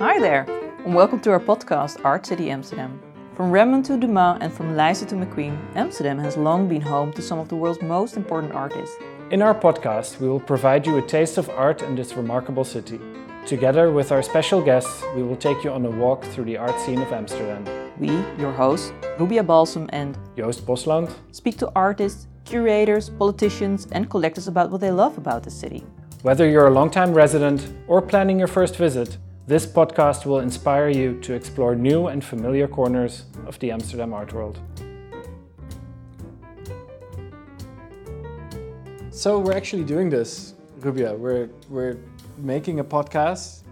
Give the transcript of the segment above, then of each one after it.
Hi there, and welcome to our podcast Art City Amsterdam. From Rembrandt to Dumas and from Leijzen to McQueen, Amsterdam has long been home to some of the world's most important artists. In our podcast, we will provide you a taste of art in this remarkable city. Together with our special guests, we will take you on a walk through the art scene of Amsterdam. We, your hosts, Rubia Balsam and Joost Bosland, speak to artists, curators, politicians, and collectors about what they love about the city. Whether you're a long-time resident or planning your first visit, this podcast will inspire you to explore new and familiar corners of the Amsterdam art world. So we're actually doing this, Rubia. We're we're making a podcast.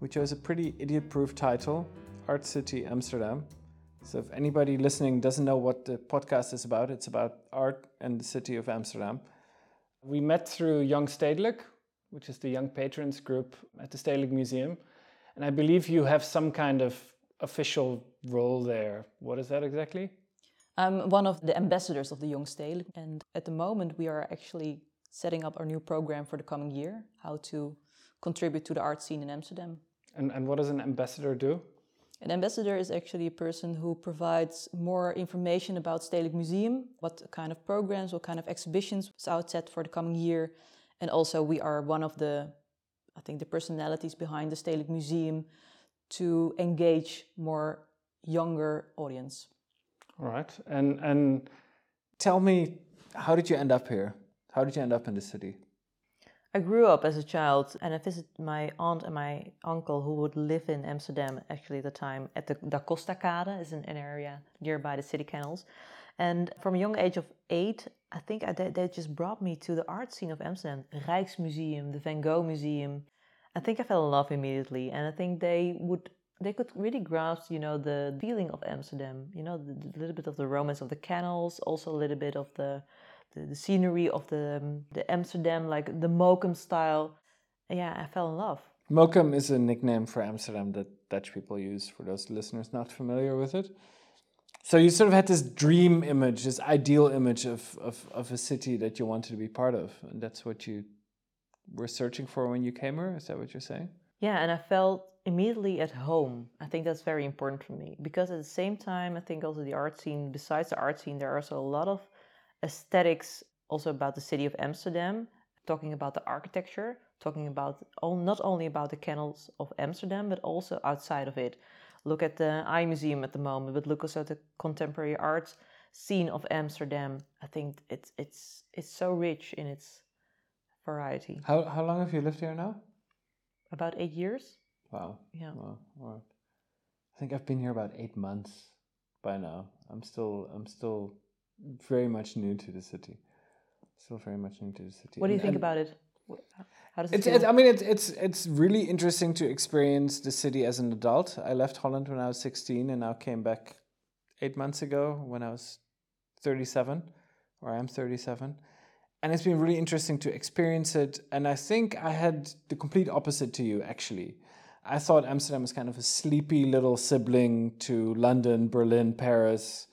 We chose a pretty idiot-proof title, Art City Amsterdam. So if anybody listening doesn't know what the podcast is about, it's about art and the city of Amsterdam. We met through Young Stedelijk, which is the young patrons group at the Stedelijk Museum. And I believe you have some kind of official role there. What is that exactly? I'm one of the ambassadors of the Young Stedelijk, and at the moment we are actually setting up our new program for the coming year, how to contribute to the art scene in Amsterdam. And, and what does an ambassador do? An ambassador is actually a person who provides more information about Stedelijk Museum, what kind of programs, what kind of exhibitions is out set for the coming year. And also we are one of the, I think, the personalities behind the Stedelijk Museum to engage more younger audience. All right. And, and Tell me, how did you end up here? How did you end up in the city? I grew up as a child and I visited my aunt and my uncle who would live in Amsterdam actually at the time at the Da Costa Kade, is an, an area nearby the city canals. And from a young age of eight, I think I, they, just brought me to the art scene of Amsterdam, Rijksmuseum, the Van Gogh Museum. I think I fell in love immediately, and I think they would they could really grasp, you know, the feeling of Amsterdam. You know, the, the little bit of the romance of the canals, also a little bit of the the, the scenery of the um, the Amsterdam, like the Mokum style. Yeah, I fell in love. Mokum is a nickname for Amsterdam that Dutch people use for those listeners not familiar with it. So you sort of had this dream image, this ideal image of, of, of a city that you wanted to be part of. And that's what you were searching for when you came here? Is that what you're saying? Yeah, and I felt immediately at home. I think that's very important for me because at the same time, I think also the art scene, besides the art scene, there are also a lot of aesthetics also about the city of Amsterdam, talking about the architecture, talking about all, not only about the canals of Amsterdam, but also outside of it. Look at the Eye Museum at the moment, but look also at the contemporary art scene of Amsterdam. I think it's it's it's so rich in its variety. How, how long have you lived here now? About eight years. Wow. Yeah. Wow. wow. I think I've been here about eight months by now. I'm still I'm still very much new to the city. Still very much new to the city. What do you And- think and about it? How does it It's, feel? it's I mean it's it's it's really interesting to experience the city as an adult. I left Holland when I was 16 and now came back 8 months ago when I was 37 or I'm 37. And it's been really interesting to experience it and I think I had the complete opposite to you actually. I thought Amsterdam was kind of a sleepy little sibling to London, Berlin, Paris.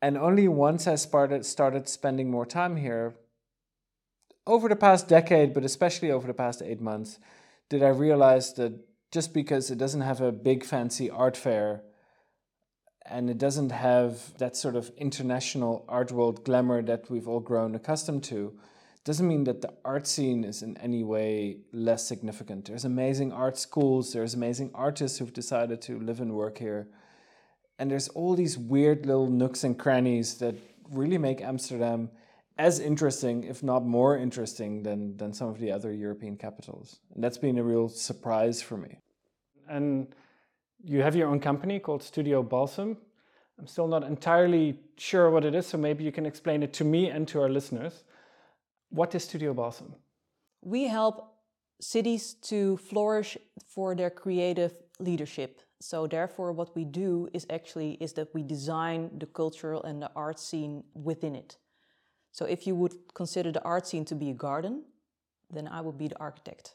And only once I started started spending more time here, over the past decade, but especially over the past eight months, did I realize that just because it doesn't have a big fancy art fair and it doesn't have that sort of international art world glamour that we've all grown accustomed to, doesn't mean that the art scene is in any way less significant. There's amazing art schools, there's amazing artists who've decided to live and work here. And there's all these weird little nooks and crannies that really make Amsterdam as interesting, if not more interesting, than, than some of the other European capitals. And that's been a real surprise for me. and you have your own company called Studio Balsam. I'm still not entirely sure what it is, so maybe you can explain it to me and to our listeners. What is Studio Balsam? we help cities to flourish for their creative leadership so therefore what we do is actually is that we design the cultural and the art scene within it so if you would consider the art scene to be a garden then i would be the architect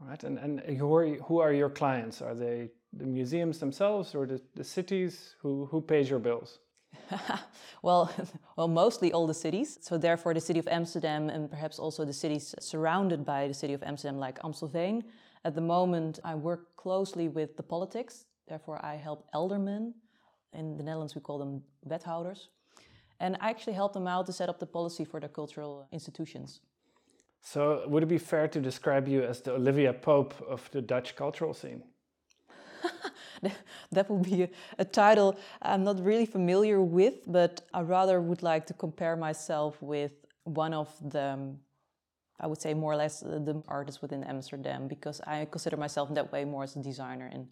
All right, and, and who, are, you- who are your clients? Are they the museums themselves or the, the cities? Who, who pays your bills? well, well, mostly all the cities. So therefore, the city of Amsterdam and perhaps also the cities surrounded by the city of Amsterdam, like Amstelveen. At the moment, I work closely with the politics. Therefore, I help aldermen. In the Netherlands, we call them wethouders. And I actually help them out to set up the policy for their cultural institutions. So, would it be fair to describe you as the Olivia Pope of the Dutch cultural scene? that would be a, a, title I'm not really familiar with, but I rather would like to compare myself with one of the, I would say more or less uh, the artists within Amsterdam, because I consider myself in that way more as a designer and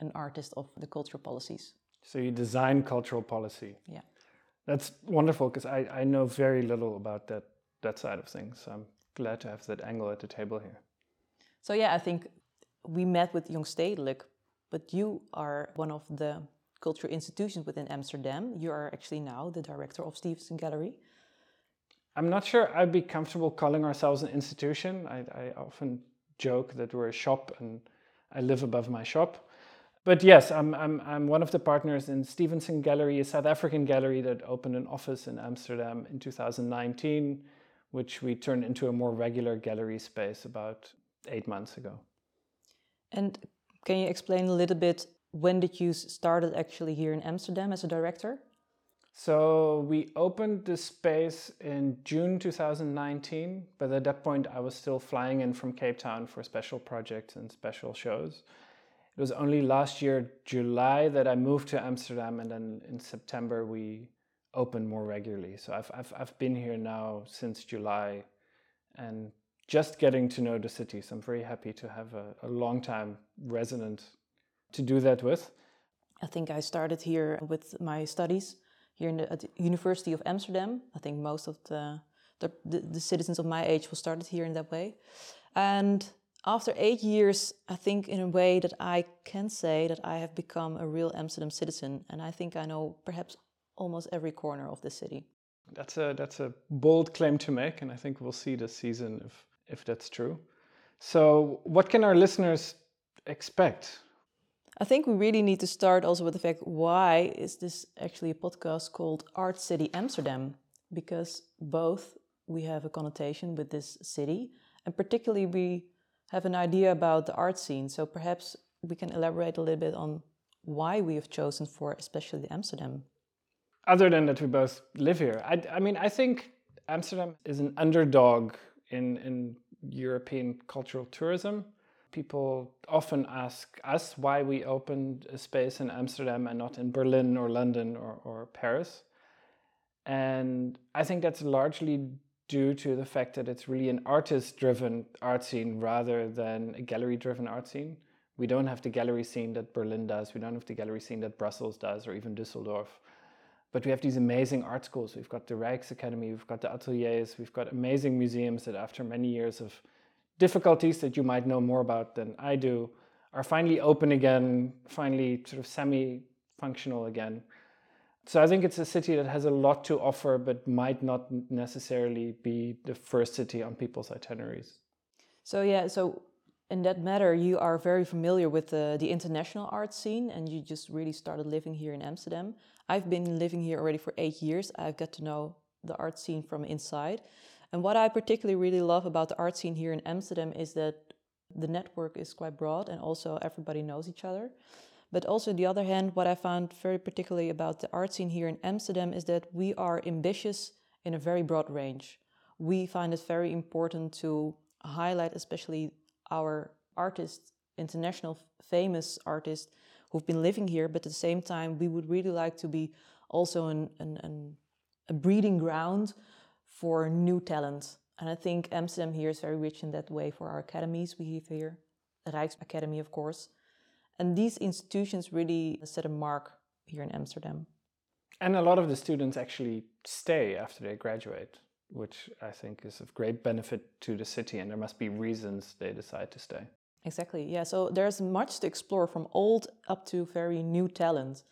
an artist of the cultural policies. So you design cultural policy. Yeah. That's wonderful because I, I know very little about that that side of things. So I'm glad to have that angle at the table here. So yeah, I think we met with Jongstedelijk but you are one of the cultural institutions within Amsterdam. You are actually now the director of Stevenson Gallery. I'm not sure I'd be comfortable calling ourselves an institution. I, I often joke that we're a shop and I live above my shop. But yes, I'm, I'm, I'm one of the partners in Stevenson Gallery, a South African gallery that opened an office in Amsterdam in 2019, which we turned into a more regular gallery space about eight months ago. And can you explain a little bit when did you started actually here in Amsterdam as a director? So we opened the space in June 2019, but at that point I was still flying in from Cape Town for special projects and special shows. It was only last year, July, that I moved to Amsterdam, and then in September we opened more regularly. So I've, I've, I've been here now since July and just getting to know the city. So I'm very happy to have a, a long time resident to do that with. I think I started here with my studies here in the, at the University of Amsterdam. I think most of the, the, the, the citizens of my age will started here in that way. And after eight years, I think in a way that I can say that I have become a real Amsterdam citizen. And I think I know perhaps almost every corner of the city. That's a that's a bold claim to make, and I think we'll see this season if if that's true. So, what can our listeners expect? I think we really need to start also with the fact why is this actually a podcast called Art City Amsterdam? Because both we have a connotation with this city, and particularly we have an idea about the art scene. So perhaps we can elaborate a little bit on why we have chosen for especially Amsterdam. Other than that, we both live here. I, I mean, I think Amsterdam is an underdog in, in European cultural tourism. People often ask us why we opened a space in Amsterdam and not in Berlin or London or, or Paris. And I think that's largely due to the fact that it's really an artist driven art scene rather than a gallery driven art scene. We don't have the gallery scene that Berlin does, we don't have the gallery scene that Brussels does, or even Düsseldorf. But we have these amazing art schools. We've got the Rijksacademy, we've got the ateliers, we've got amazing museums that, after many years of difficulties that you might know more about than I do, are finally open again, finally sort of semi functional again. So I think it's a city that has a lot to offer, but might not necessarily be the first city on people's itineraries. So, yeah, so in that matter, you are very familiar with the, the international art scene and you just really started living here in Amsterdam. I've been living here already for eight years. I've got to know the art scene from inside. And what I particularly really love about the art scene here in Amsterdam is that the network is quite broad and also everybody knows each other. But also, on the other hand, what I found very particularly about the art scene here in Amsterdam is that we are ambitious in a very broad range. We find it very important to highlight, especially our artists, international famous artists who've been living here, but at the same time, we would really like to be also an, an, an, a breeding ground for new talent. And I think Amsterdam here is very rich in that way for our academies we have here, the Rijksacademy, of course. And these institutions really set a mark here in Amsterdam. And a lot of the students actually stay after they graduate, which I think is of great benefit to the city, and there must be reasons they decide to stay. Exactly. Yeah. So there's much to explore from old up to very new talent.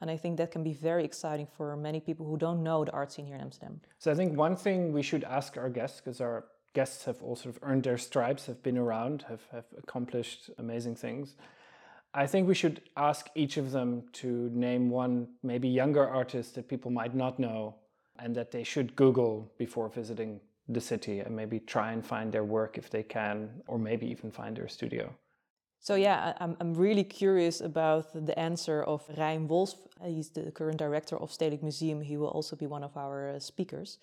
And I think that can be very exciting for many people who don't know the art scene here in Amsterdam. So I think one thing we should ask our guests, because our guests have all sort of earned their stripes, have been around, have, have accomplished amazing things. I think we should ask each of them to name one maybe younger artist that people might not know and that they should Google before visiting the city and maybe try and find their work if they can, or maybe even find their studio. So yeah, I'm, I'm really curious about the answer of Rein Wolfs. He's the current director of Stedelijk Museum. He will also be one of our uh, speakers.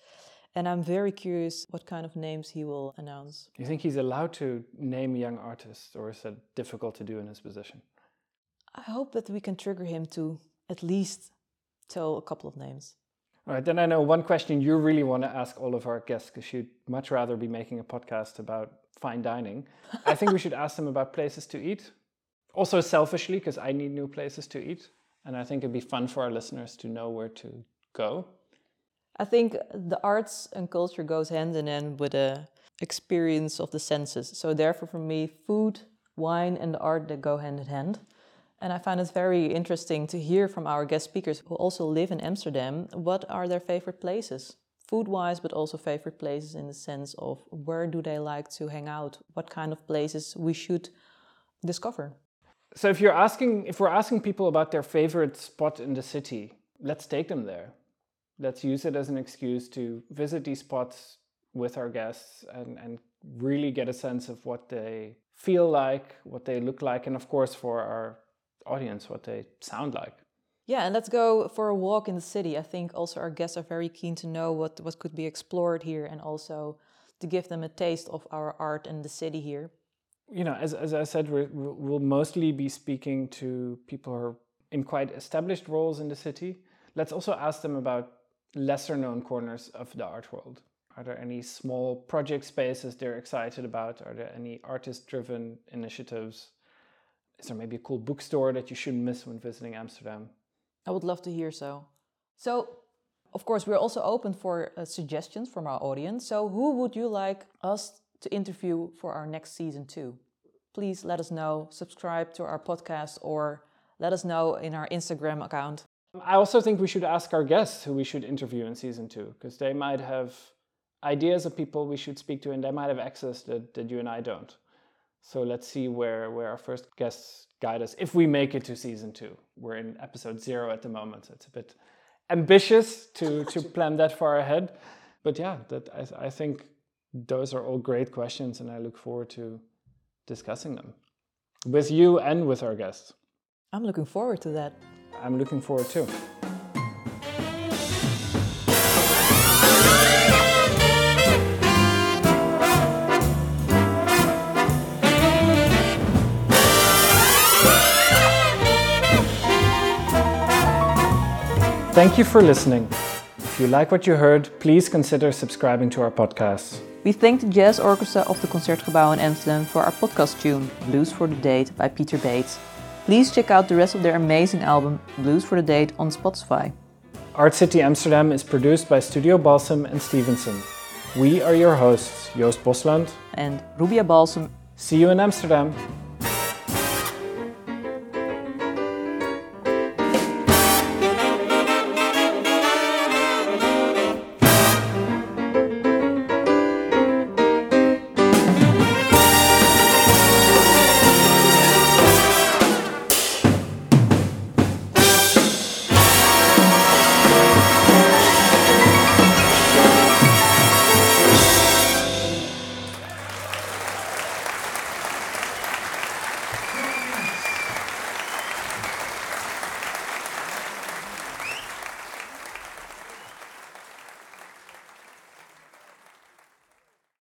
And I'm very curious what kind of names he will announce. Do you think he's allowed to name young artists, or is it difficult to do in his position? I hope that we can trigger him to at least tell a couple of names. All right, then I know one question you really want to ask all of our guests because you'd much rather be making a podcast about fine dining. I think we should ask them about places to eat. Also, selfishly, because I need new places to eat. And I think it'd be fun for our listeners to know where to go. I think the arts and culture goes hand in hand with the experience of the senses. So therefore, for me, food, wine, and the art that go hand in hand. And I find it very interesting to hear from our guest speakers who also live in Amsterdam what are their favorite places, food wise, but also favorite places in the sense of where do they like to hang out, what kind of places we should discover. So if you're asking if we're asking people about their favorite spot in the city, let's take them there. Let's use it as an excuse to visit these spots with our guests and, and really get a sense of what they feel like, what they look like, and of course for our audience what they sound like. Yeah, and let's go for a walk in the city. I think also our guests are very keen to know what, what could be explored here and also to give them a taste of our art and the city here. You know, as, as I said, we will mostly be speaking to people who are in quite established roles in the city. Let's also ask them about lesser known corners of the art world. Are there any small project spaces they're excited about? Are there any artist driven initiatives? Is there maybe a cool bookstore that you shouldn't miss when visiting Amsterdam? I would love to hear so. So, of course, we're also open for uh, suggestions from our audience. So, who would you like us to interview for our next season two? Please let us know, subscribe to our podcast, or let us know in our Instagram account. I also think we should ask our guests who we should interview in season two, because they might have ideas of people we should speak to, and they might have access that, that you and I don't. So let's see where, where our first guests guide us if we make it to season two. We're in episode zero at the moment. So it's a bit ambitious to, to plan that far ahead. But yeah, that I, I think those are all great questions, and I look forward to discussing them with you and with our guests. I'm looking forward to that. I'm looking forward too. Thank you for listening. If you like what you heard, please consider subscribing to our podcast. We thank the Jazz Orchestra of the Concertgebouw in Amsterdam for our podcast tune, Blues for the Date by Peter Beets. Please check out the rest of their amazing album, Blues for the Date, on Spotify. Art City Amsterdam is produced by Studio Balsam and Stevenson. We are your hosts, Joost Bosland and Rubia Balsam. See you in Amsterdam.